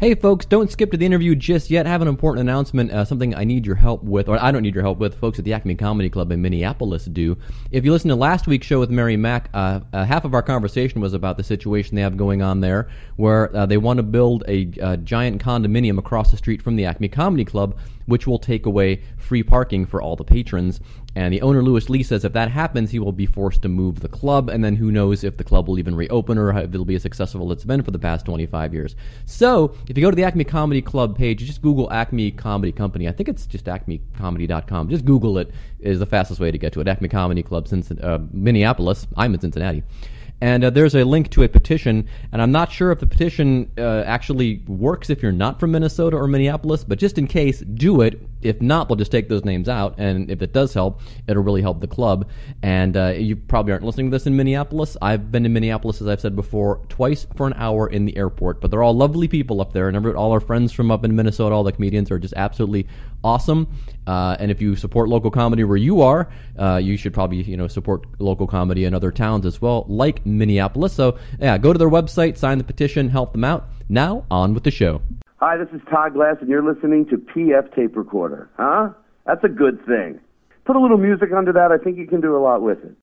Hey, folks, don't skip to the interview just yet. I have an important announcement, uh, something I need your help with, or I don't need your help with. Folks at the Acme Comedy Club in Minneapolis do. If you listen to last week's show with Mary Mack, uh, uh, half of our conversation was about the situation they have going on there, where uh, they want to build a, a giant condominium across the street from the Acme Comedy Club, which will take away free parking for all the patrons. And the owner, Louis Lee, says if that happens, he will be forced to move the club, and then who knows if the club will even reopen or if it'll be as successful as it's been for the past 25 years. So, if you go to the Acme Comedy Club page, just Google Acme Comedy Company. I think it's just acmecomedy.com. Just Google it is the fastest way to get to it. Acme Comedy Club, Cincinnati, uh, Minneapolis. I'm in Cincinnati. And uh, there's a link to a petition, and I'm not sure if the petition uh, actually works if you're not from Minnesota or Minneapolis, but just in case, do it. If not, we'll just take those names out, and if it does help, it'll really help the club. And uh, you probably aren't listening to this in Minneapolis. I've been to Minneapolis, as I've said before, twice for an hour in the airport, but they're all lovely people up there, and all our friends from up in Minnesota, all the comedians are just absolutely awesome. Uh, and if you support local comedy where you are, uh, you should probably you know support local comedy in other towns as well, like Minneapolis. So yeah, go to their website, sign the petition, help them out. Now on with the show. Hi, this is Todd Glass, and you're listening to PF Tape Recorder. Huh? That's a good thing. Put a little music under that. I think you can do a lot with it.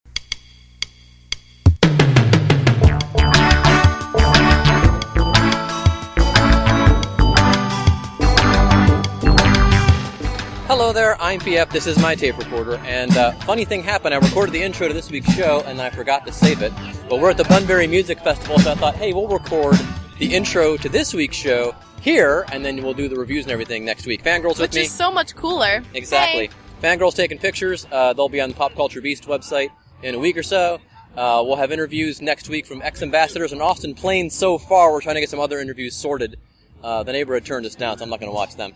There, I'm PF. This is my tape recorder. And uh, funny thing happened. I recorded the intro to this week's show, and I forgot to save it. But we're at the Bunbury Music Festival, so I thought, hey, we'll record the intro to this week's show here, and then we'll do the reviews and everything next week. Fangirls with me. Which is so much cooler. Exactly. Hey. Fangirls taking pictures. Uh, they'll be on the Pop Culture Beast website in a week or so. Uh, we'll have interviews next week from X Ambassadors in Austin Plains. So far, we're trying to get some other interviews sorted. Uh, the neighborhood turned us down, so I'm not going to watch them.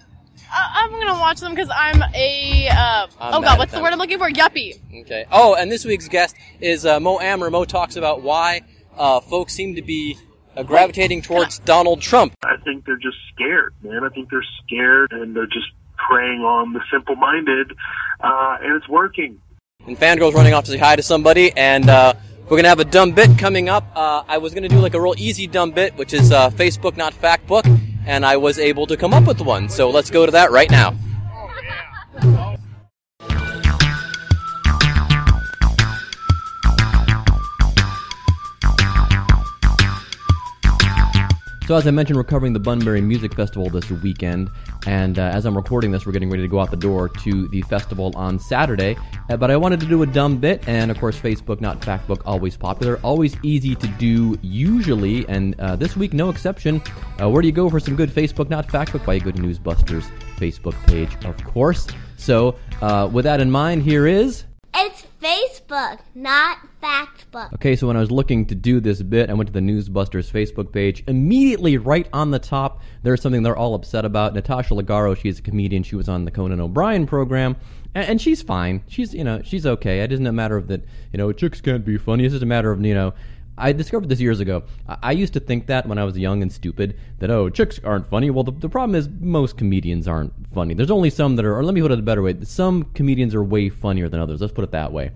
Uh, I'm gonna watch them because I'm a uh, I'm oh god, what's the word I'm looking for? Yuppie. Okay. Oh, and this week's guest is uh, Mo Amer. Mo talks about why uh, folks seem to be uh, gravitating towards Donald Trump. I think they're just scared, man. I think they're scared and they're just preying on the simple minded, uh, and it's working. And Fangirl's running off to say hi to somebody, and uh, we're gonna have a dumb bit coming up. Uh, I was gonna do like a real easy dumb bit, which is uh, Facebook, not fact book, and I was able to come up with one. So let's go to that right now. So as I mentioned, we're covering the Bunbury Music Festival this weekend, and uh, as I'm recording this, we're getting ready to go out the door to the festival on Saturday. Uh, but I wanted to do a dumb bit, and of course, Facebook, not Factbook, always popular, always easy to do, usually, and uh, this week no exception. Uh, where do you go for some good Facebook, not Factbook? Why you go to Newsbusters Facebook page, of course. So uh, with that in mind, here is. It's Facebook, not Factbook. Okay, so when I was looking to do this bit, I went to the Newsbusters Facebook page. Immediately, right on the top, there's something they're all upset about. Natasha Leggero, she's a comedian. She was on the Conan O'Brien program, and, and she's fine. She's, you know, she's okay. It isn't a matter of that, you know, chicks can't be funny. It's just a matter of, you know, I discovered this years ago. I, used to think that when I was young and stupid, that, oh, chicks aren't funny. Well, the, the problem is most comedians aren't funny. There's only some that are, or let me put it a better way. Some comedians are way funnier than others. Let's put it that way.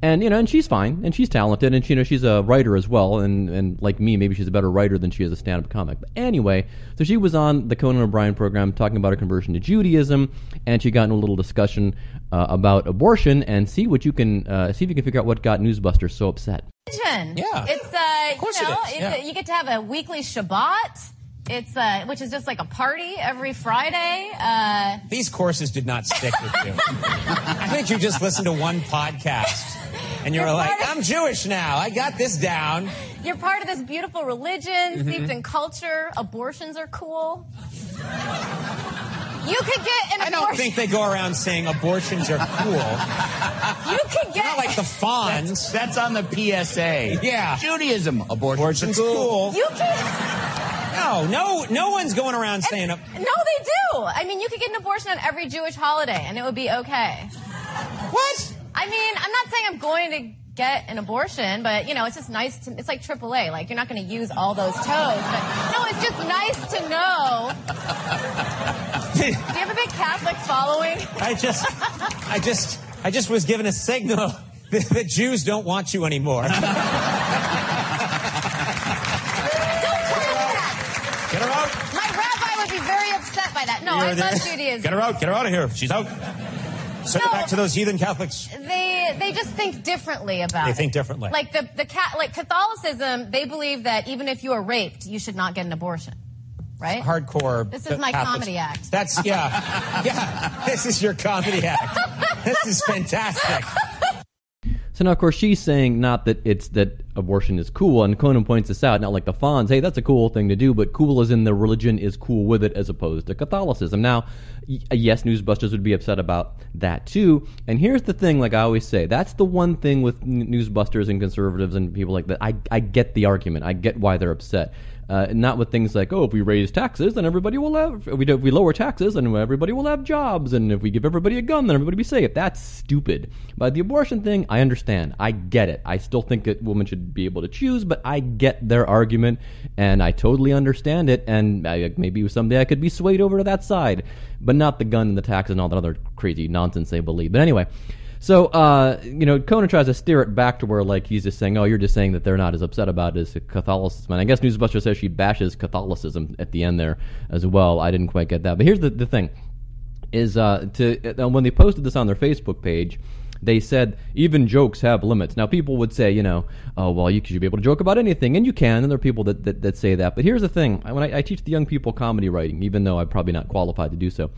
And you know, and she's fine, and she's talented, and she, you know, she's a writer as well, and and like me, maybe she's a better writer than she is a stand-up comic. But anyway, so she was on the Conan O'Brien program talking about her conversion to Judaism, and she got in a little discussion uh, about abortion, and see what you can uh, see if you can figure out what got Newsbusters so upset. Yeah. It's uh, course you it know, is, it's, yeah. you get to have a weekly Shabbat. It's uh, which is just like a party every Friday. Uh, These courses did not stick with you. I think you just listened to one podcast and you were You're like, of- I'm Jewish now. I got this down. you're part of this beautiful religion Mm-hmm. steeped in culture. Abortions are cool. You could get an I don't abortion. think they go around saying abortions are cool. you could get Not like the Fonz. That's on the PSA. Yeah. Judaism. Abortions, Abortion's cool. You can. No, no, no one's going around saying, No, they do. I mean, you could get an abortion on every Jewish holiday, and it would be okay. what? I mean, I'm not saying I'm going to get an abortion, but you know, it's just nice to. It's like AAA. Like you're not going to use all those toes, but no, it's just nice to know. Do you have a big Catholic following? I just, I just, I just was given a signal that the Jews don't want you anymore. no, I love Judaism. Get her out. Get her out of here. She's out. Send her No. back to those heathen Catholics. They they just think differently about They it. think differently. Like the the cat like Catholicism, they believe that even if you are raped, you should not get an abortion. Right? Hardcore. This is my Catholics. comedy act. That's yeah, yeah. This is your comedy act. This is fantastic. So now, of course, she's saying not that it's that abortion is cool, and Conan points this out, not like the Fonz, hey, that's a cool thing to do, but cool as in the religion is cool with it as opposed to Catholicism. Now, yes, Newsbusters would be upset about that too, and here's the thing, like I always say, that's the one thing with Newsbusters and conservatives and people like that. I, I get the argument, I get why they're upset. Uh, not with things like, oh, if we raise taxes, then everybody will have. If we, do, if we lower taxes, then everybody will have jobs, and if we give everybody a gun, then everybody will be safe. That's stupid. But the abortion thing, I understand. I get it. I still think that women should be able to choose, but I get their argument, and I totally understand it. And I, maybe someday I could be swayed over to that side, but not the gun and the taxes and all that other crazy nonsense they believe. But anyway. So, uh, you know, Conan tries to steer it back to where, like, he's just saying, oh, you're just saying that they're not as upset about it as Catholicism. And I guess Newsbuster says she bashes Catholicism at the end there as well. I didn't quite get that. But here's the, the thing is uh, to uh, when they posted this on their Facebook page, they said even jokes have limits. Now people would say, you know, oh well, you should be able to joke about anything, and you can. And there are people that, that, that say that. But here's the thing: when I, I teach the young people comedy writing, even though I'm probably not qualified to do so.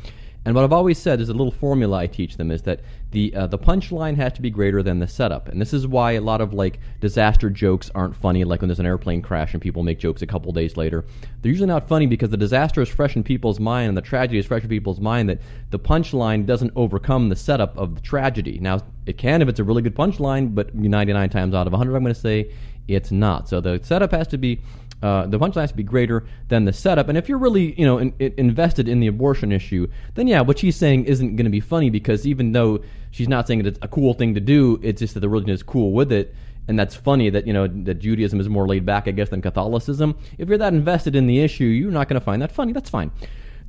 And what I've always said is a little formula I teach them is that the uh, the punchline has to be greater than the setup, and this is why a lot of like disaster jokes aren't funny. Like when there's an airplane crash and people make jokes a couple days later, they're usually not funny because the disaster is fresh in people's mind and the tragedy is fresh in people's mind. That the punchline doesn't overcome the setup of the tragedy. Now it can if it's a really good punchline, but 99 times out of 100, I'm going to say it's not. So the setup has to be uh, the punchline has to be greater than the setup. And if you're really, you know, in, in- invested in the abortion issue, then yeah, what she's saying isn't going to be funny because even though she's not saying it's a cool thing to do, it's just that the religion is cool with it. And that's funny that you know that Judaism is more laid back, I guess, than Catholicism. If you're that invested in the issue, you're not going to find that funny. That's fine.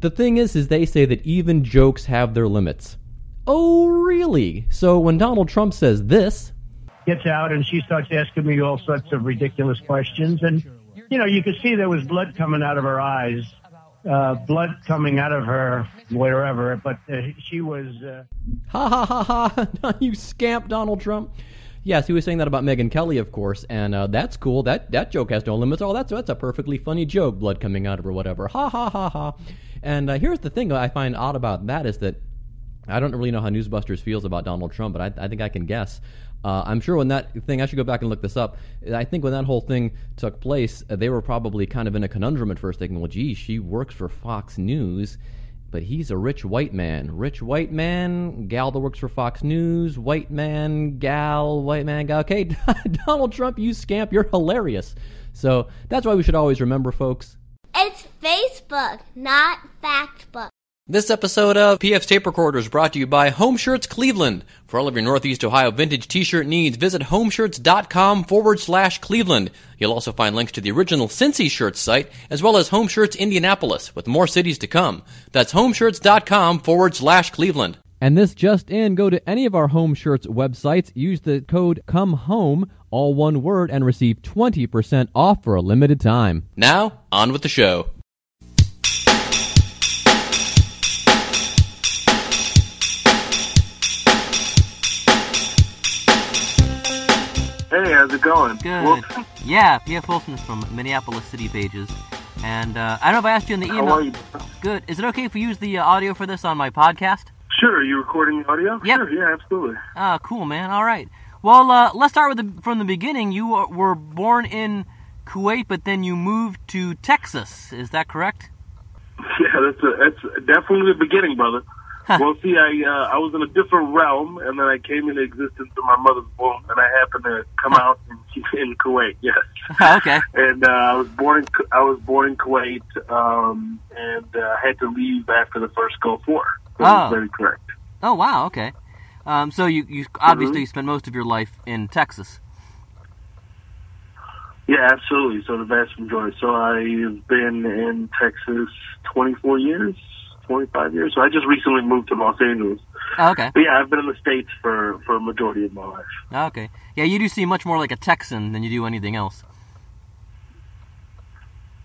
The thing is, is they say that even jokes have their limits. Oh, really? So when Donald Trump says this, gets out and she starts asking me all sorts of ridiculous questions. And, you know, you could see there was blood coming out of her eyes, uh, blood coming out of her wherever. But uh, she was. Uh, Ha ha ha ha! you scamp, Donald Trump. Yes, he was saying that about Megyn Kelly, of course, and uh, that's cool. That that joke has no limits. Oh, that's that's a perfectly funny joke. Blood coming out of her, whatever. Ha ha ha ha. And uh, here's the thing I find odd about that is that I don't really know how Newsbusters feels about Donald Trump, but I, I think I can guess. Uh, I'm sure when that thing, I should go back and look this up. I think when that whole thing took place, uh, they were probably kind of in a conundrum at first, thinking, well, gee, she works for Fox News, but he's a rich white man. Rich white man, gal that works for Fox News, white man, gal, white man, gal. Okay, Donald Trump, you scamp, you're hilarious. So that's why we should always remember, folks, It's Facebook, not Factbook. This episode of PF's Tape Recorder is brought to you by Home Shirts Cleveland. For all of your Northeast Ohio vintage t-shirt needs, visit homeshirts.com forward slash Cleveland. You'll also find links to the original Cincy Shirts site, as well as Home Shirts Indianapolis, with more cities to come. That's homeshirts.com forward slash Cleveland. And this just in, go to any of our Home Shirts websites, use the code COME HOME, all one word, and receive 20% off for a limited time. Now, on with the show. Hey, how's it going? Good. Wilson, Yeah, P.F. Wilson from Minneapolis City Pages. And uh, I don't know if I asked you in the email. how are you? Good. Is it okay if we use the uh, audio for this on my podcast? Sure, are you recording the audio? Yep. Sure, yeah, absolutely. Ah, cool, man. All right. Well, uh, let's start with the, from the beginning. You were- were born in Kuwait, but then you moved to Texas. Is that correct? Yeah, that's a, that's definitely the beginning, brother. Well, see, I uh, I was in a different realm, and then I came into existence in my mother's womb, and I happened to come out in, in Kuwait. Yes. okay. and uh, I was born in I was born in Kuwait, um, and uh, had to leave after the first Gulf War. So Oh. that's very correct. Oh, wow. Okay. Um, so you, you obviously spent most of your life in Texas. Yeah, absolutely. So the vast majority. So I've been in Texas 24 years, 25 years. So I just recently moved to Los Angeles. Oh, okay. But yeah, I've been in the states for for a majority of my life. Okay. Yeah, you do seem much more like a Texan than you do anything else.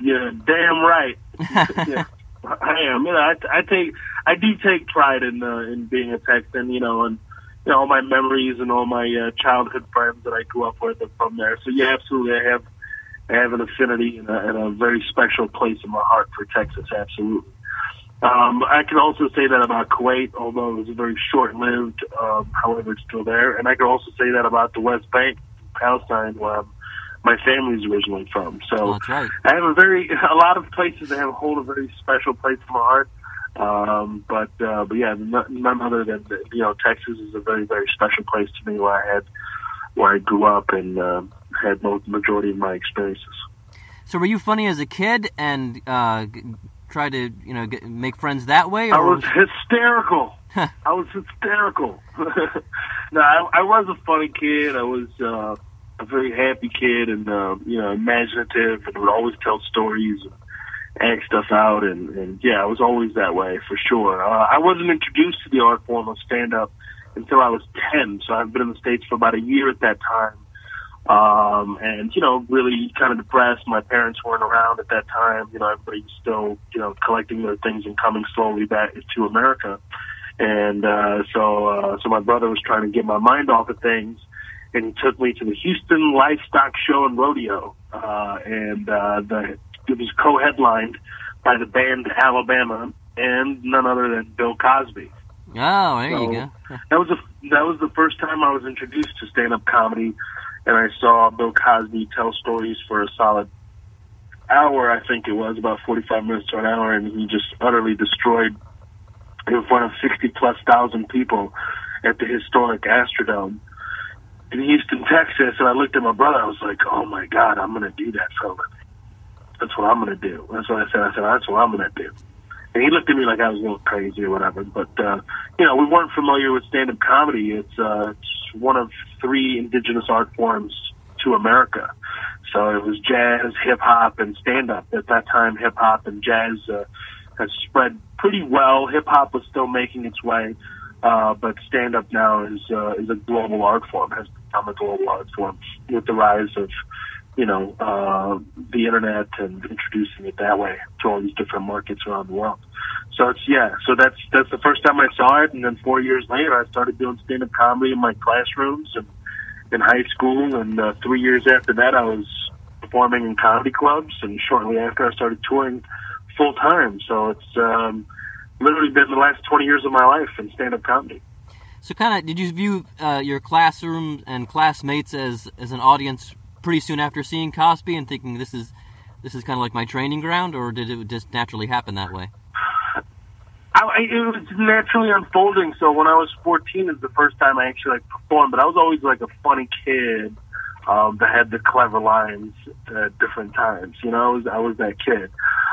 Yeah, damn right. yeah. I am. You know, I, I take, I do take pride in uh, in being a Texan. You know, and you know all my memories and all my uh, childhood friends that I grew up with are from there. So yeah, absolutely, I have, I have an affinity and a, and a very special place in my heart for Texas. Absolutely. Um, I can also say that about Kuwait, although it was very short-lived. Um, however, it's still there, and I can also say that about the West Bank, Palestine, where I'm, my family's originally from. So right. I have a very a lot of places that have hold a very special place in my heart. Um, but uh, but yeah, none, other than you know Texas is a very very special place to me where I had where I grew up and uh, had the majority of my experiences. So were you funny as a kid and uh, try to you know get, make friends that way? I Or was hysterical. I was hysterical. no, I, I was a funny kid. I was uh, a very happy kid, and uh, you know, imaginative, and would always tell stories and act stuff out. And, and yeah, I was always that way for sure. Uh, I wasn't introduced to the art form of stand up until I was ten, so I've been in the states for about a year at that time. Um, and, you know, really kind of depressed. My parents weren't around at that time. You know, everybody was still, you know, collecting their things and coming slowly back to America. And, uh, so, uh, so my brother was trying to get my mind off of things and he took me to the Houston Livestock Show and Rodeo. Uh, and, uh, the, it was co-headlined by the band Alabama and none other than Bill Cosby. oh, there you go. That was the that was the first time I was introduced to stand up comedy, and I saw Bill Cosby tell stories for a solid hour. I think it was about forty five minutes to an hour, and he just utterly destroyed in front of sixty plus thousand people at the historic Astrodome in Houston, Texas. And I looked at my brother. I was like, "Oh my God, I'm going to do that for a living. That's what I'm going to do." That's what I said. I said, "That's what I'm going to do." And he looked at me like I was little crazy or whatever. But, uh, you know, we weren't familiar with stand-up comedy. It's, uh, it's one of three indigenous art forms to America. So it was jazz, hip hop, and stand-up. At that time, hip hop and jazz, uh, has spread pretty well. Hip hop was still making its way. Uh, but stand-up now is, uh, is a global art form, has become a global art form with the rise of, you know, uh, the internet and introducing it that way to all these different markets around the world. So it's yeah. So that's that's the first time I saw it, and then four years later, I started doing stand-up comedy in my classrooms and in high school, and uh, three years after that, I was performing in comedy clubs, and shortly after, I started touring full time. So it's um, literally been the last twenty years of my life in stand-up comedy. So kind of did you view uh, your classroom and classmates as as an audience pretty soon after seeing Cosby and thinking this is this is kind of like my training ground, or did it just naturally happen that way? I, it was naturally unfolding. So when I was 14 is the first time I actually like performed, but I was always like a funny kid um, that had the clever lines at different times. You know, I was I was that kid.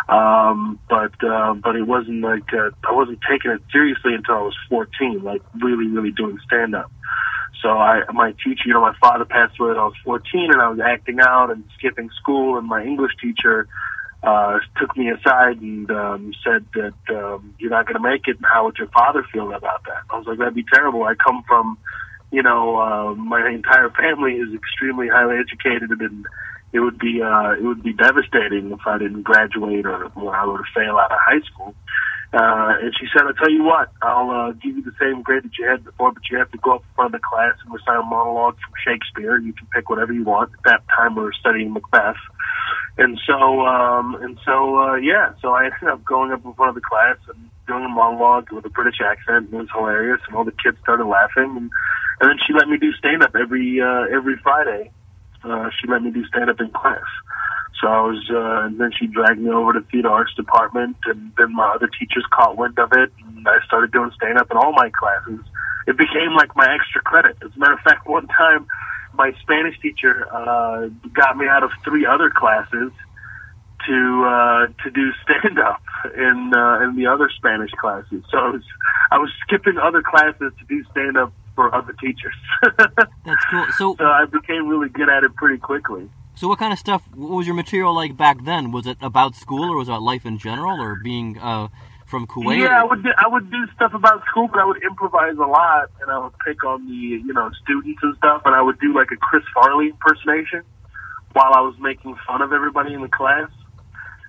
Um, but uh, but it wasn't like uh, I wasn't taking it seriously until I was 14, like really really doing stand up. So I my teacher, you know, my father passed away when I was 14, and I was acting out and skipping school, and my English teacher uh, took me aside and um, said that um, you're not going to make it. And how would your father feel about that? I was like, that'd be terrible. I come from, you know, uh, my entire family is extremely highly educated, and it would be uh, it would be devastating if I didn't graduate or, or I to fail out of high school. Uh, and she said, I'll tell you what, I'll uh, give you the same grade that you had before, but you have to go up in front of the class and recite a monologue from Shakespeare. You can pick whatever you want. At that time, we were studying Macbeth. And so, um, and so, uh, yeah, so I ended up going up in front of the class and doing a monologue with a British accent. And it was hilarious, and all the kids started laughing. And, and then she let me do stand up every uh, every Friday. Uh, she let me do stand up in class. So I was, uh, and then she dragged me over to the theater arts department, and then my other teachers caught wind of it, and I started doing stand up in all my classes. It became like my extra credit. As a matter of fact, one time my Spanish teacher uh, got me out of three other classes to uh, to do stand up in uh, in the other Spanish classes. So I was I was skipping other classes to do stand up for other teachers. That's cool. So so I became really good at it pretty quickly. so what kind of stuff? What was your material like back then? Was it about school, or was it about life in general, or being uh, from Kuwait? Yeah, I would do, I would do stuff about school, but I would improvise a lot, and I would pick on the you know students and stuff, and I would do like a Chris Farley impersonation while I was making fun of everybody in the class.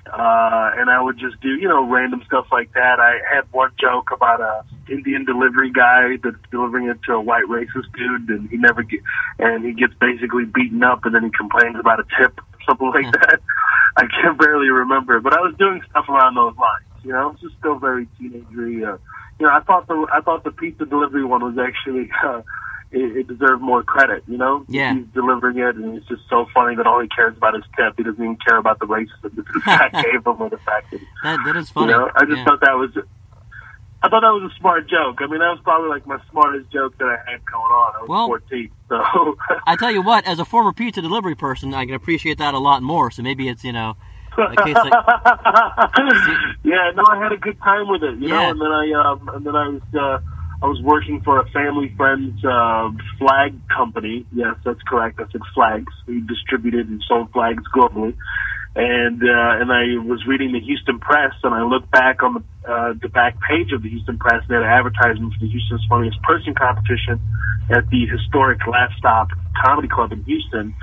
Uh, and I would just do, you know, random stuff like that. I had one joke about a Indian delivery guy that's delivering it to a white racist dude, and he never get, and he gets basically beaten up, and then he complains about a tip, something like that. I can barely remember, but I was doing stuff around those lines. You know, it's just still very teenagery. Uh, you know, I thought the I thought the pizza delivery one was actually. Uh, it, it deserved more credit, you know? Yeah. He's delivering it, and it's just so funny that all he cares about is tip. He doesn't even care about the racism that the guy gave him or the fact that, That that is funny. you know? I just Yeah. thought that was, I thought that was a smart joke. I mean, that was probably like my smartest joke that I had going on. I was Well- 14, so. I tell you what, as a former pizza delivery person, I can appreciate that a lot more. So maybe it's you know, a case like yeah, no, I had a good time with it, you know. And then I, um, and then I was, uh, I was working for a family friend's uh, flag company. Yes, that's correct. I said flags. We distributed and sold flags globally. And uh, and I was reading the Houston Press, and I looked back on the uh, the back page of the Houston Press. and They had an advertisement for the Houston's Funniest Person competition at the historic Laugh Stop Comedy Club in Houston.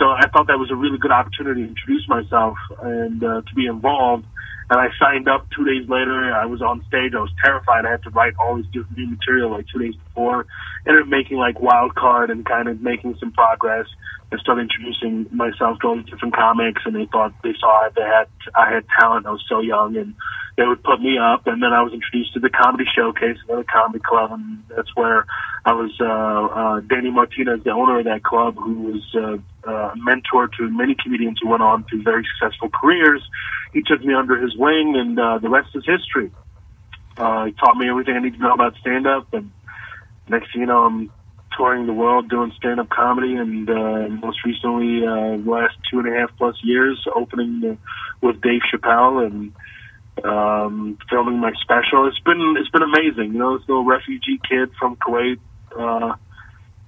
So I thought that was a really good opportunity to introduce myself and uh, to be involved. And I signed up two days later. I was on stage. I was terrified. I had to write all this new material like two days before. Ended up making like wild card and kind of making some progress. I started introducing myself to all these different comics, and they thought they saw they had I had talent. I was so young, and they would put me up. And then I was introduced to the comedy showcase, another comedy club, and that's where I was. Uh, uh, Danny Martinez, the owner of that club, who was uh, uh, a mentor to many comedians who went on to very successful careers. He took me under his wing, and uh, the rest is history. Uh, he taught me everything I need to know about stand up, and next thing you know, I'm touring the world doing stand up comedy, and uh, most recently, uh, last two and a half plus years, opening uh, with Dave Chappelle and um, filming my special. It's been it's been amazing. You know, this little refugee kid from Kuwait. Uh,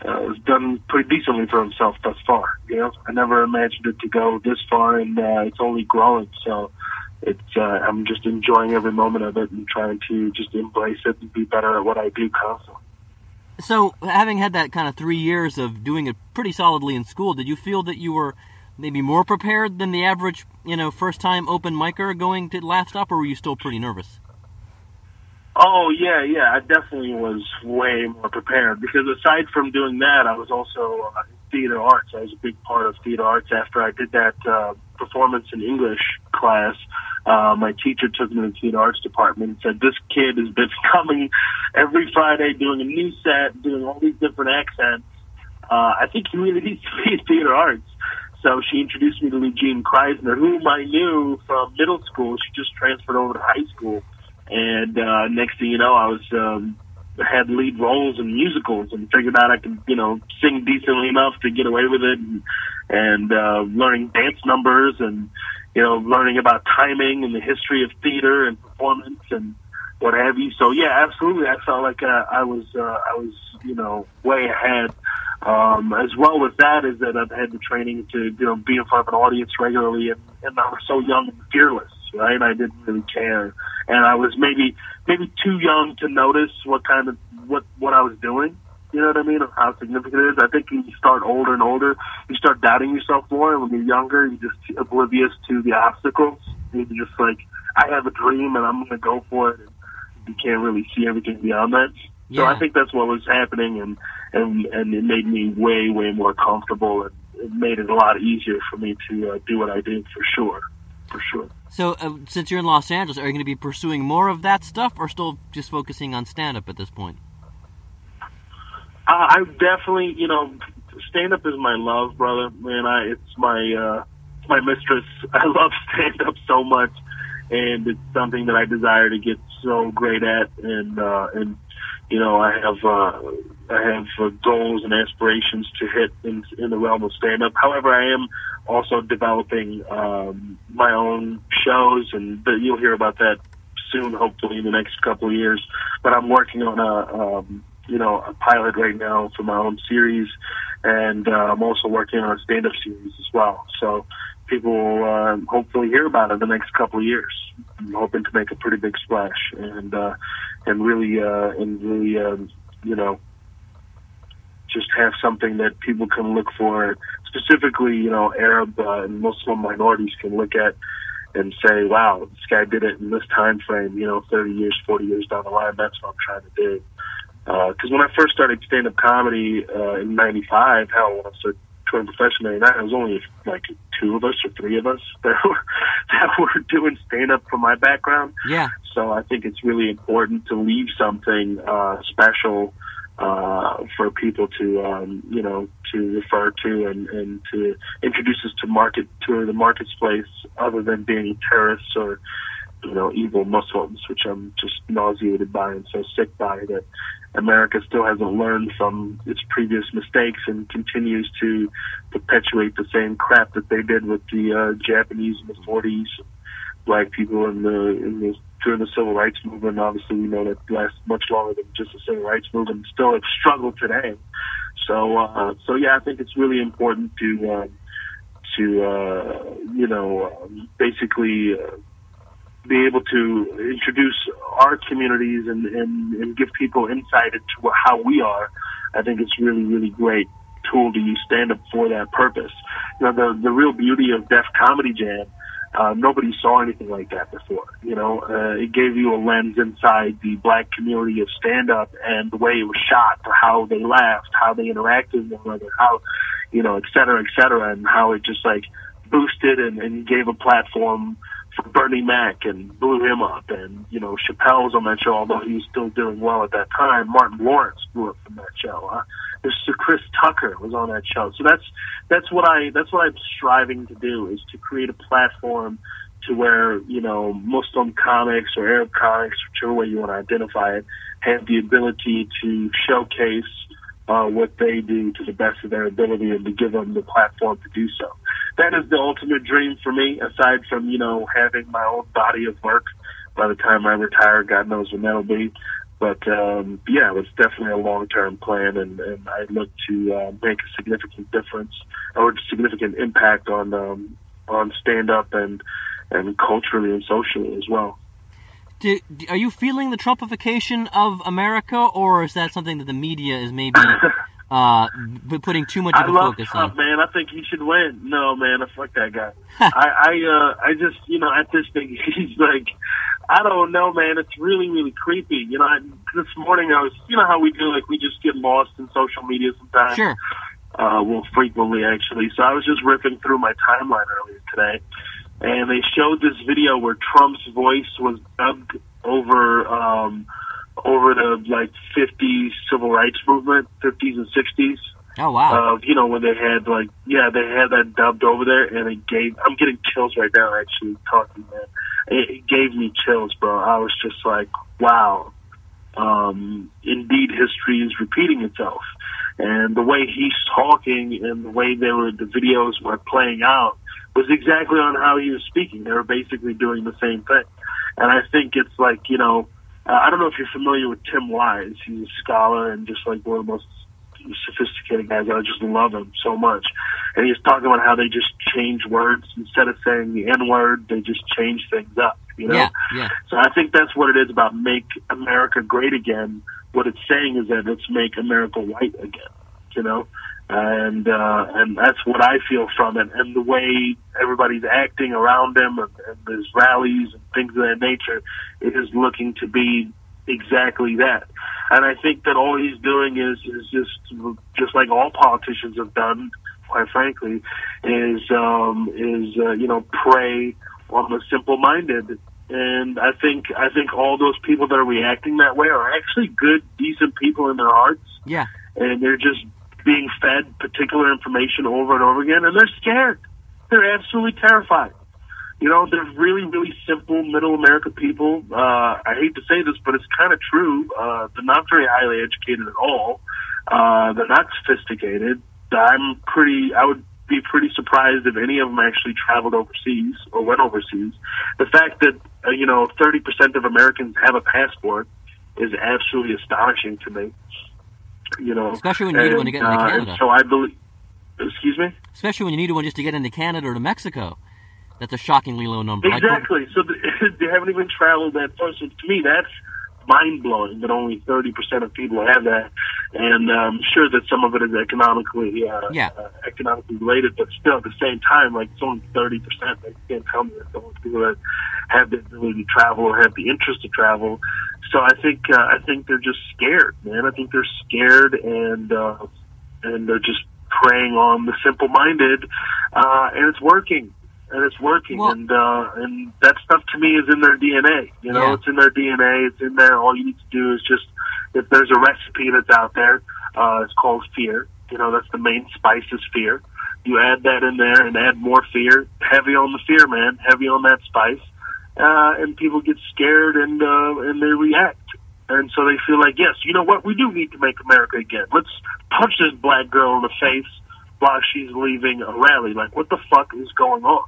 uh, has done pretty decently for himself thus far. You know, I never imagined it to go this far, and uh, it's only growing. So, it's uh, I'm just enjoying every moment of it and trying to just embrace it and be better at what I do constantly. So, having had that kind of three years of doing it pretty solidly in school, did you feel that you were maybe more prepared than the average, you know, first-time open micer going to Laugh Stop, or were you still pretty nervous? Oh yeah, yeah. I definitely was way more prepared because aside from doing that, I was also uh, theater arts. I was a big part of theater arts. After I did that uh, performance in English class, uh, my teacher took me to the theater arts department and said, "This kid has been coming every Friday, doing a new set, doing all these different accents. Uh, I think he really needs to be in theater arts." So she introduced me to Eugene Kreisner, whom I knew from middle school. She just transferred over to high school. And uh, next thing you know, I was um, had lead roles in musicals and figured out I could, you know, sing decently enough to get away with it, and, and uh, learning dance numbers and you know learning about timing and the history of theater and performance and what have you. So yeah, absolutely, I felt like uh, I was uh, I was you know way ahead. Um, as well with that is that I've had the training to you know be in front of an audience regularly, and, and I was so young and fearless, right? I didn't really care, and I was maybe maybe too young to notice what kind of what what I was doing. You know what I mean? How significant it is. I think you start older and older, you start doubting yourself more. And when you're younger, you're just oblivious to the obstacles. You're just like, I have a dream and I'm going to go for it. And you can't really see everything beyond that. So I think that's what was happening, and and and it made me way way more comfortable, and it made it a lot easier for me to uh, do what I do for sure, for sure. So, uh, since you're in Los Angeles, are you going to be pursuing more of that stuff, or still just focusing on stand-up at this point? I, I definitely, you know, stand up is my love, brother. Man, I it's my uh, my mistress. I love stand up so much, and it's something that I desire to get so great at, and uh, and you know, I have uh, I have uh, goals and aspirations to hit in in the realm of stand up. However, I am also developing um, my own shows, and but you'll hear about that soon, hopefully in the next couple of years. But I'm working on a um, you know a pilot right now for my own series, and uh, I'm also working on a stand up series as well. So people uh, hopefully hear about it the next couple of years. I'm hoping to make a pretty big splash and uh, and really uh, and really um, you know just have something that people can look for, specifically you know Arab uh, and Muslim minorities can look at and say, wow, this guy did it in this time frame, you know, 30 years, 40 years down the line. That's what I'm trying to do. Because when I first started stand-up comedy uh, in '95, hell, when I started touring professionally, that was only like two of us or three of us that were that were doing stand-up from my background. Yeah. So I think it's really important to leave something uh, special uh, for people to um, you know to refer to and, and to introduce us to market to the marketplace, other than being terrorists or you know evil Muslims, which I'm just nauseated by and so sick by that America still hasn't learned from its previous mistakes and continues to perpetuate the same crap that they did with the uh, Japanese in the 40s, black people in the in the during the civil rights movement. Obviously, we know that lasts much longer than just the civil rights movement. Still a struggle today. So, uh, so yeah, I think it's really important to uh, to uh, you know um, basically. Uh, be able to introduce our communities and, and, and give people insight into how we are, I think it's really, really great tool to use stand up for that purpose. You know, the, the real beauty of Def Comedy Jam, uh, nobody saw anything like that before. You know, uh, it gave you a lens inside the black community of stand up and the way it was shot, how they laughed, how they interacted with one another, how, you know, et cetera, et cetera, and how it just like boosted and, and gave a platform for Bernie Mac and blew him up. And, you know, Chappelle was on that show, although he was still doing well at that time. Martin Lawrence blew up from that show. Uh, Mr. Chris Tucker was on that show. So that's, that's what I, that's what I'm striving to do is to create a platform to where, you know, Muslim comics or Arab comics, whichever way you want to identify it, have the ability to showcase uh, what they do to the best of their ability and to give them the platform to do so. That is the ultimate dream for me, aside from, you know, having my own body of work by the time I retire, God knows when that'll be. But um, yeah, it's definitely a long-term plan, and, and I look to uh, make a significant difference or significant impact on um, on stand-up and and culturally and socially as well. Do, are you feeling the Trumpification of America, or is that something that the media is maybe uh, putting too much of I a love focus Trump, on? man. I think he should win. No, man, I fuck that guy. I, I, uh, I just, you know, at this thing, he's like, I don't know, man. It's really, really creepy. You know, I, this morning I was, you know how we do, like we just get lost in social media sometimes. Sure. Uh, well, frequently actually. So I was just ripping through my timeline earlier today, and they showed this video where Trump's voice was dubbed over um, over the like 50s civil rights movement, 50s and 60s. Oh wow! Uh, you know when they had like yeah they had that dubbed over there, and it gave I'm getting chills right now actually talking man. It, it gave me chills, bro. I was just like wow. Um, indeed, history is repeating itself, and the way he's talking and the way they were the videos were playing out was exactly on how he was speaking. They were basically doing the same thing. And I think it's like, you know, uh, I don't know if you're familiar with Tim Wise. He's a scholar and just like one of the most sophisticated guys. I just love him so much. And he's talking about how they just change words instead of saying the N word, they just change things up, you know? Yeah, yeah. So I think that's what it is about make America great again. What it's saying is that let's make America white again, you know? And uh, and that's what I feel from it, and the way everybody's acting around him, and, and his rallies and things of that nature, it is looking to be exactly that. And I think that all he's doing is is just just like all politicians have done, quite frankly, is um, is uh, you know prey on the simple-minded. And I think I think all those people that are reacting that way are actually good, decent people in their hearts, Yeah. and they're just being fed particular information over and over again, and they're scared. They're absolutely terrified. You know, they're really, really simple middle America people. Uh, I hate to say this, but it's kind of true. Uh, they're not very highly educated at all. Uh, they're not sophisticated. I'm pretty, I would be pretty surprised if any of them actually traveled overseas or went overseas. The fact that, uh, you know, 30% of Americans have a passport is absolutely astonishing to me. You know, Especially when you need one to get into uh, Canada. So I believe, excuse me? Especially when you need one just to get into Canada or to Mexico. That's a shockingly low number. Exactly. So th- they haven't even traveled that far. So to me, that's mind blowing that only 30% of people have that. And I'm sure that some of it is economically, uh, Yeah. uh, economically related, but still at the same time, like it's only 30%. They can't tell me that the only people that have the ability to travel or have the interest to travel. So I think, uh, I think they're just scared, man. I think they're scared and, uh, and they're just preying on the simple minded, uh, and it's working. And it's working, Well- and uh, and that stuff to me is in their DNA. You know, Yeah. it's in their DNA. It's in there. All you need to do is just if there's a recipe that's out there, uh, it's called fear. You know, that's the main spice is fear. You add that in there and add more fear. Heavy on the fear, man. Heavy on that spice, uh, and people get scared and uh, and they react. And so they feel like, yes, you know what? We do need to make America again. Let's punch this black girl in the face while she's leaving a rally. Like, what the fuck is going on?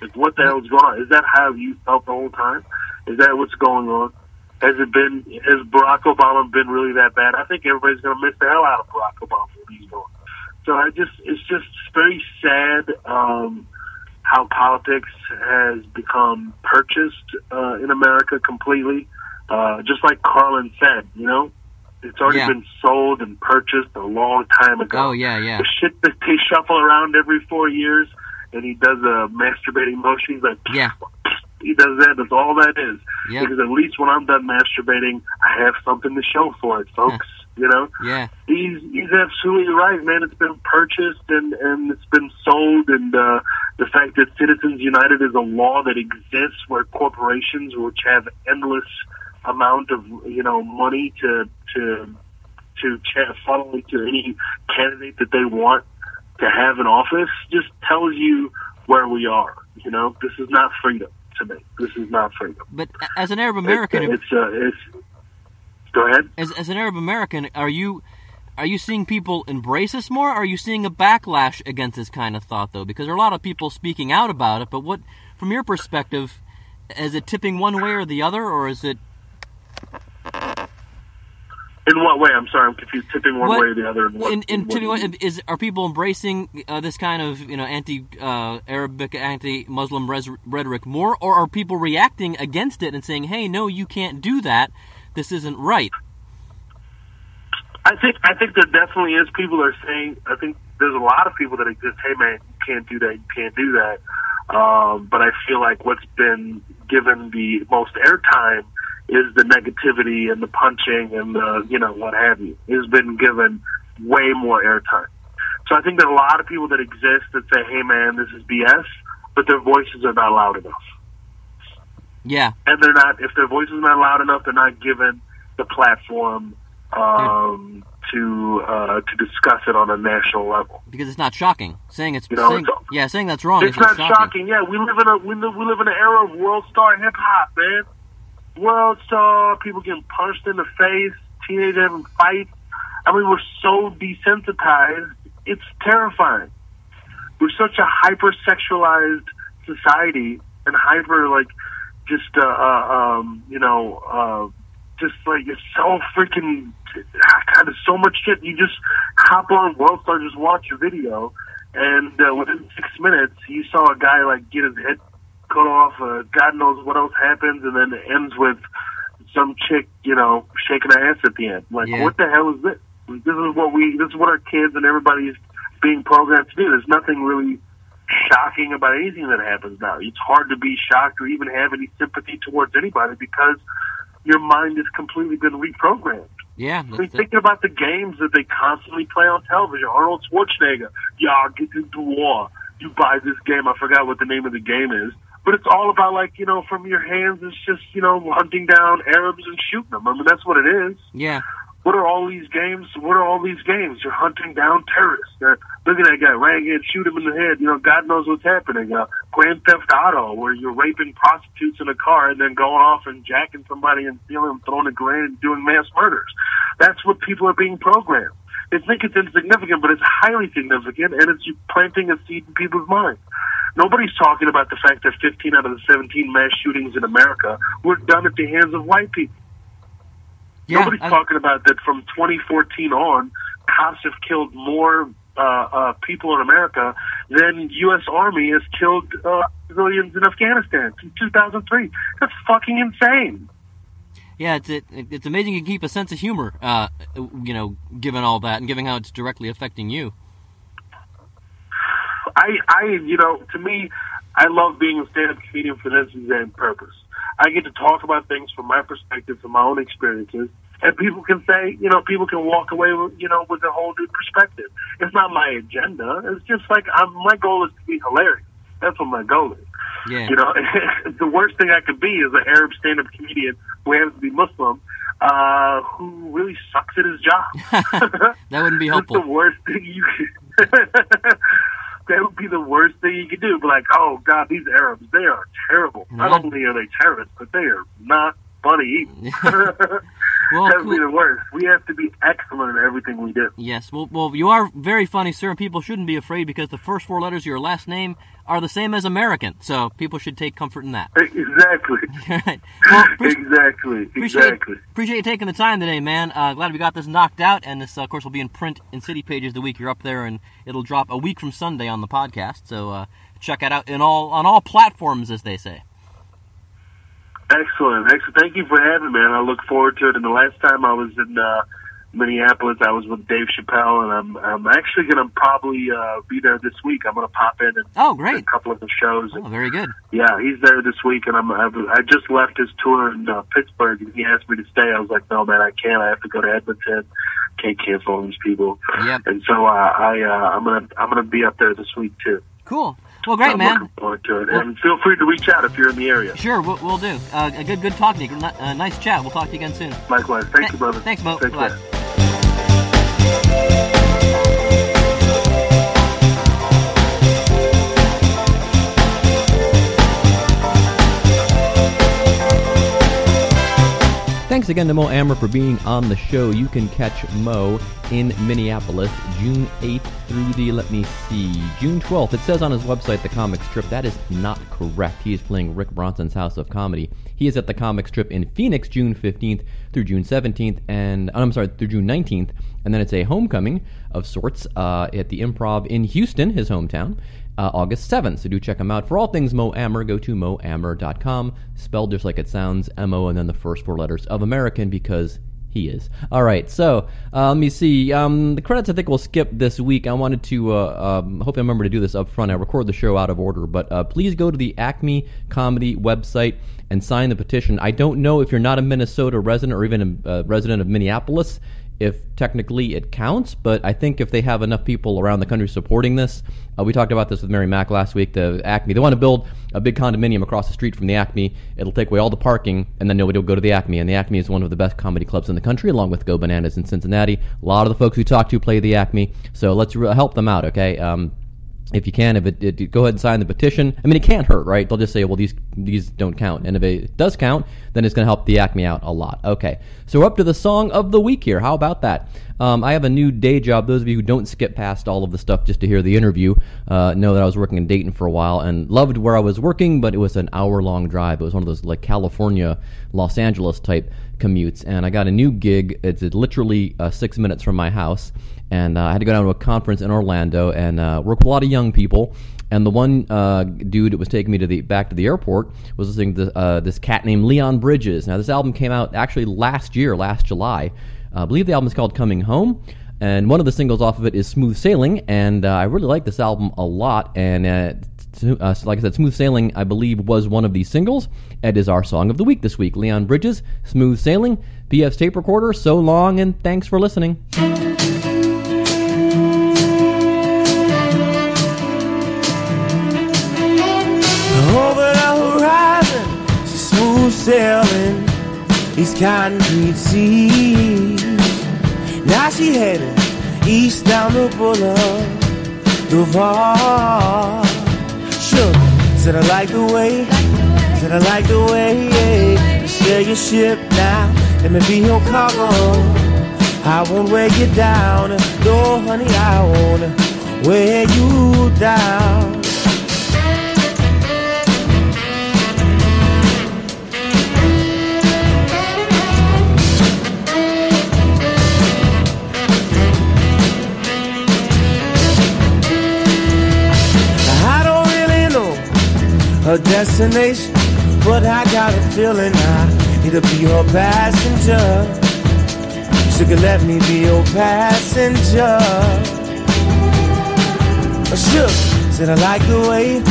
Like, what the hell is going on? Is that how you felt the whole time? Is that what's going on? Has it been? Has Barack Obama been really that bad? I think everybody's going to miss the hell out of Barack Obama what he's doing. So I just, it's just very sad um, how politics has become purchased uh, in America completely. Uh, just like Carlin said, you know, it's already Yeah. been sold and purchased a long time ago Oh yeah, yeah. the shit that they shuffle around every four years, and he does a masturbating motion. He's like, Yeah. he does that. That's all that is. Yeah. Because at least when I'm done masturbating, I have something to show for it, folks. you know, Yeah. he's he's absolutely right, man. It's been purchased and and it's been sold, and uh, the fact that Citizens United is a law that exists where corporations, which have endless amount of you know money to to to ch- funnel into any candidate that they want to have an office, just tells you where we are. You know, this is not freedom to me. This is not freedom. But as an Arab American, it's it's, uh, it's go ahead. as, as an Arab American, are you are you seeing people embrace this more? Or are you seeing a backlash against this kind of thought, though? Because there are a lot of people speaking out about it. But what, from your perspective, is it tipping one way or the other, or is it? In what way? I'm sorry, I'm confused. Tipping one What- way or the other. What, In, in tipping do one- is are people embracing uh, this kind of you know anti uh, Arabic, anti Muslim res- rhetoric more, or are people reacting against it and saying, "Hey, no, you can't do that. This isn't right." I think I think there definitely is people are saying. I think there's a lot of people that exist. Hey, man, you can't do that. You can't do that. Um, but I feel like what's been given the most airtime is the negativity and the punching and the you know what have you. Has been given way more airtime. So I think that a lot of people that exist that say, "Hey, man, this is BS," but their voices are not loud enough. Yeah, and they're not if their voice is not loud enough they're not given the platform um, to uh, to discuss it on a national level because it's not shocking. Saying it's, You know, saying, it's- yeah, saying that's wrong. it's is not shocking. shocking yeah we live in a we live, we live in an era of world star hip hop man world star people getting punched in the face teenagers having fights. I mean we're so desensitized. It's terrifying. We're such a hyper sexualized society and hyper like just uh, uh um you know uh just like it's so freaking God, there's so much shit. You just hop on World Star, just watch a video, and uh, within six minutes, you saw a guy like get his head cut off. Uh, God knows what else happens, and then it ends with some chick, you know, shaking her ass at the end. Like, Yeah. what the hell is this? This is what we. This is what our kids and everybody's being programmed to do. There's nothing really shocking about anything that happens now. It's hard to be shocked or even have any sympathy towards anybody because your mind has completely been reprogrammed. Yeah, I mean, thinking about the games that they constantly play on television. Arnold Schwarzenegger, y'all get into war. You buy this game. I forgot what the name of the game is. But it's all about, like, you know, from your hands, it's just, you know, hunting down Arabs and shooting them. I mean, that's what it is. yeah. What are all these games? What are all these games? You're hunting down terrorists. Uh, look at that guy, here, shoot him in the head. You know, God knows what's happening. Uh, Grand Theft Auto, where you're raping prostitutes in a car and then going off and jacking somebody and stealing and throwing a grenade and doing mass murders. That's what people are being programmed. They think it's insignificant, but it's highly significant, and it's planting a seed in people's minds. Nobody's talking about the fact that 15 out of the 17 mass shootings in America were done at the hands of white people. Yeah, Nobody's I- talking about that from 2014 on, cops have killed more uh, uh, people in America than U.S. Army has killed uh, civilians in Afghanistan since 2003. That's fucking insane. Yeah, it's it, it's amazing you can keep a sense of humor, uh, you know, given all that and given how it's directly affecting you. I, I, you know, to me, I love being a stand-up comedian for this exact purpose. I get to talk about things from my perspective, from my own experiences, and people can say, you know, people can walk away with, you know, with a whole new perspective. It's not my agenda. It's just like I'm, my goal is to be hilarious. That's what my goal is. Yeah. You know, the worst thing I could be is an Arab stand-up comedian who happens to be Muslim, uh, who really sucks at his job. that wouldn't be That's helpful. the worst thing you could. That would be the worst thing you could do. Be like, oh God, these Arabs, they are terrible. Not only are they terrorists, but they are not funny. Well, that would cool. be the worst. We have to be excellent in everything we do. Yes, well, well, you are very funny, sir, and people shouldn't be afraid because the first four letters of your last name are the same as American, so people should take comfort in that. Exactly. right. Well, appreciate, exactly. appreciate, Exactly. appreciate you taking the time today, man. Uh, glad we got this knocked out, and this, uh, of course, will be in print in City Pages the week you're up there, and it'll drop a week from Sunday on the podcast. So uh, check it out in all on all platforms, as they say. Excellent. Excellent. Thank you for having me, man. I look forward to it. And the last time I was in uh, Minneapolis, I was with Dave Chappelle, and I'm I'm actually going to probably uh, be there this week. I'm going to pop in and Oh, great a couple of the shows. Oh, very good. Yeah, he's there this week, and I'm I've, I just left his tour in uh, Pittsburgh, and he asked me to stay. I was like, no, man, I can't. I have to go to Edmonton. Can't cancel on these people. Yep. And so uh, I uh, I'm gonna I'm gonna be up there this week too. Cool. Well, great, I'm man. looking forward to it. And feel free to reach out if you're in the area. Sure, we'll, we'll do. Uh, a good, good talking to you. Uh, nice chat. We'll talk to you again soon. Likewise. Thank you, brother. Thanks, Mo. Take Bye. care. Thanks again to Mo Amer for being on the show. You can catch Mo in Minneapolis June 8th through the, let me see, June 12th. It says on his website, The Comic Strip. That is not correct. He is playing Rick Bronson's House of Comedy. He is at The Comic Strip in Phoenix June 15th through June 17th, and, oh, I'm sorry, through June 19th. And then it's a homecoming of sorts uh, at the Improv in Houston, his hometown uh, August 7th. So do check him out. For all things Mo Amer, go to moamer.com, spelled just like it sounds, M-O, and then the first four letters of American because he is. All right, so uh, let me see. Um, the credits I think we'll skip this week. I wanted to, uh, um, hope I remember to do this up front. I record the show out of order, but uh, please go to the Acme Comedy website and sign the petition. I don't know if you're not a Minnesota resident or even a uh, resident of Minneapolis if technically it counts, but I think if they have enough people around the country supporting this, uh, we talked about this with Mary Mack last week. The Acme, they want to build a big condominium across the street from the Acme. It'll take away all the parking, and then nobody will go to the Acme. And the Acme is one of the best comedy clubs in the country, along with Go Bananas in Cincinnati. A lot of the folks we talk to play the Acme, so let's re- help them out, okay? Um, if you can, if it, it, go ahead and sign the petition. I mean, it can't hurt, right? They'll just say, well, these these don't count, and if it does count, then it's going to help the Acme out a lot. Okay, so we're up to the song of the week here. How about that? Um, I have a new day job. Those of you who don't skip past all of the stuff just to hear the interview uh, know that I was working in Dayton for a while and loved where I was working, but it was an hour long drive. It was one of those like California, Los Angeles type commutes, and I got a new gig. It's literally uh, six minutes from my house and uh, I had to go down to a conference in Orlando and uh, work with a lot of young people. And the one uh, dude that was taking me to the back to the airport was listening to uh, this cat named Leon Bridges. Now, this album came out actually last year, last July. Uh, I believe the album is called Coming Home. And one of the singles off of it is Smooth Sailing. And uh, I really like this album a lot. And uh, uh, like I said, Smooth Sailing, I believe, was one of these singles. It is our song of the week this week. Leon Bridges, Smooth Sailing, BF's tape recorder. So long, and thanks for listening. Smooth sailing these concrete seas. Now she heading east down the boulevard. Sure, said I like the way, said I like the way you sail your ship now. Let me be your cargo. I won't wear you down, no honey, I won't wear you down. Her destination, but I got a feeling I need to be her passenger. She could let me be your passenger. Oh, Shook, said I like the way,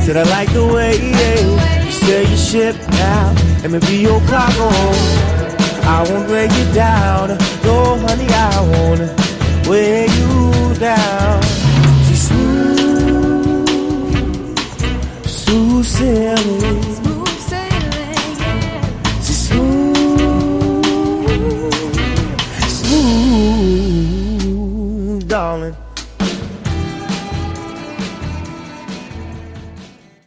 said I like the way yeah. you sail your ship now. Let me be your cargo. I won't weigh you down, no honey, I won't weigh you down. Smooth